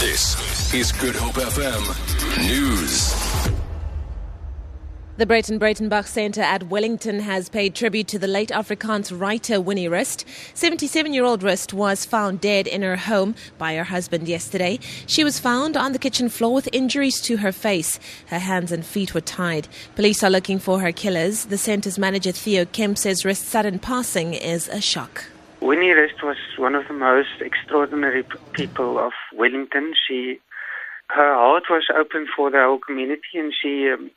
This is Good Hope FM News. The Breyten Breytenbach Centre at Wellington has paid tribute to the late Afrikaans writer Winnie Rust. 77 year old Rust was found dead in her home by her husband yesterday. She was found on the kitchen floor with injuries to her face. Her hands and feet were tied. Police are looking for her killers. The centre's manager Theo Kemp says Rust's sudden passing is a shock. Winnie Rust was one of the most extraordinary people of Wellington. She, her heart was open for the whole community, and she um,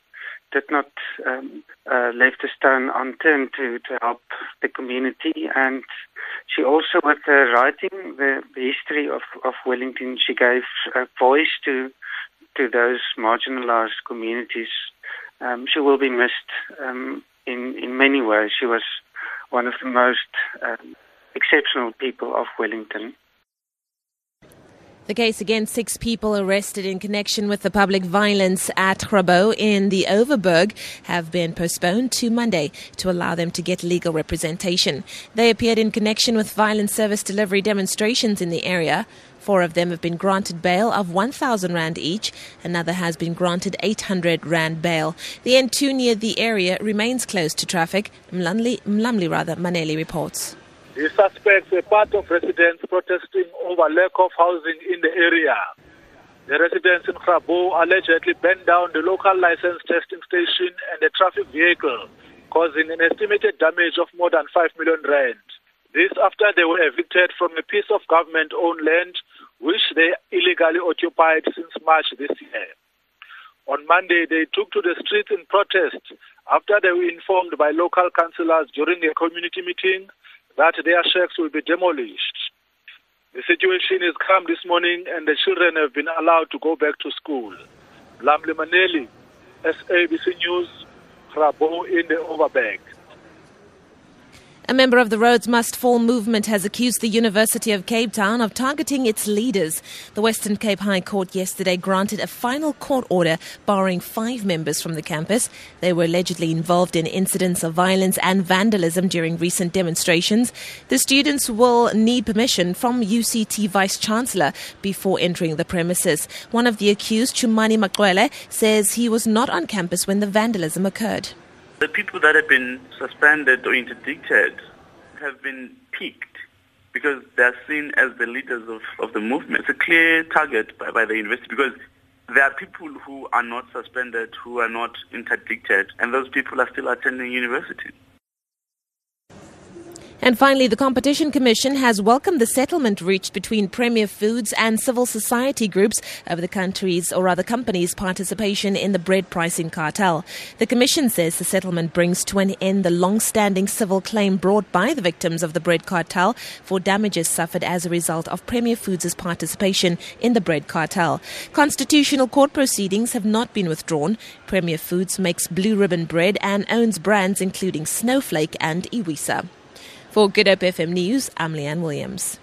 did not um, uh, left a stone unturned to, to help the community. And she also, with her writing, the, the history of, of Wellington, she gave a voice to to those marginalized communities. Um, she will be missed um, in in many ways. She was one of the most um, exceptional people of Wellington. The case against six people arrested in connection with the public violence at Grabouw in the Overberg have been postponed to Monday to allow them to get legal representation. They appeared in connection with violent service delivery demonstrations in the area. Four of them have been granted bail of 1,000 Rand each. Another has been granted 800 Rand bail. The N2 near the area remains closed to traffic. Mlamli, Mlamli rather, Maneli reports. The suspects were part of residents protesting over lack of housing in the area. The residents in Grabouw allegedly burned down the local license testing station and a traffic vehicle, causing an estimated damage of more than 5 million rand. This after they were evicted from a piece of government-owned land which they illegally occupied since March this year. On Monday, they took to the streets in protest after they were informed by local councillors during a community meeting that their shacks will be demolished. The situation is calm this morning and the children have been allowed to go back to school. Mlamli Maneli, SABC News, Grabouw in the Overberg. A member of the Rhodes Must Fall movement has accused the University of Cape Town of targeting its leaders. The Western Cape High Court yesterday granted a final court order barring five members from the campus. They were allegedly involved in incidents of violence and vandalism during recent demonstrations. The students will need permission from UCT Vice Chancellor before entering the premises. One of the accused, Chumani Maxwele, says he was not on campus when the vandalism occurred. The people that have been suspended or interdicted have been picked because they're seen as the leaders of, of the movement. It's a clear target by, by the university because there are people who are not suspended, who are not interdicted, and those people are still attending university. And finally, the Competition Commission has welcomed the settlement reached between Premier Foods and civil society groups over the country's, or rather company's, participation in the bread pricing cartel. The Commission says the settlement brings to an end the long-standing civil claim brought by the victims of the bread cartel for damages suffered as a result of Premier Foods' participation in the bread cartel. Constitutional court proceedings have not been withdrawn. Premier Foods makes blue ribbon bread and owns brands including Snowflake and Iwisa. For Good Hope FM News, I'm Leanne Williams.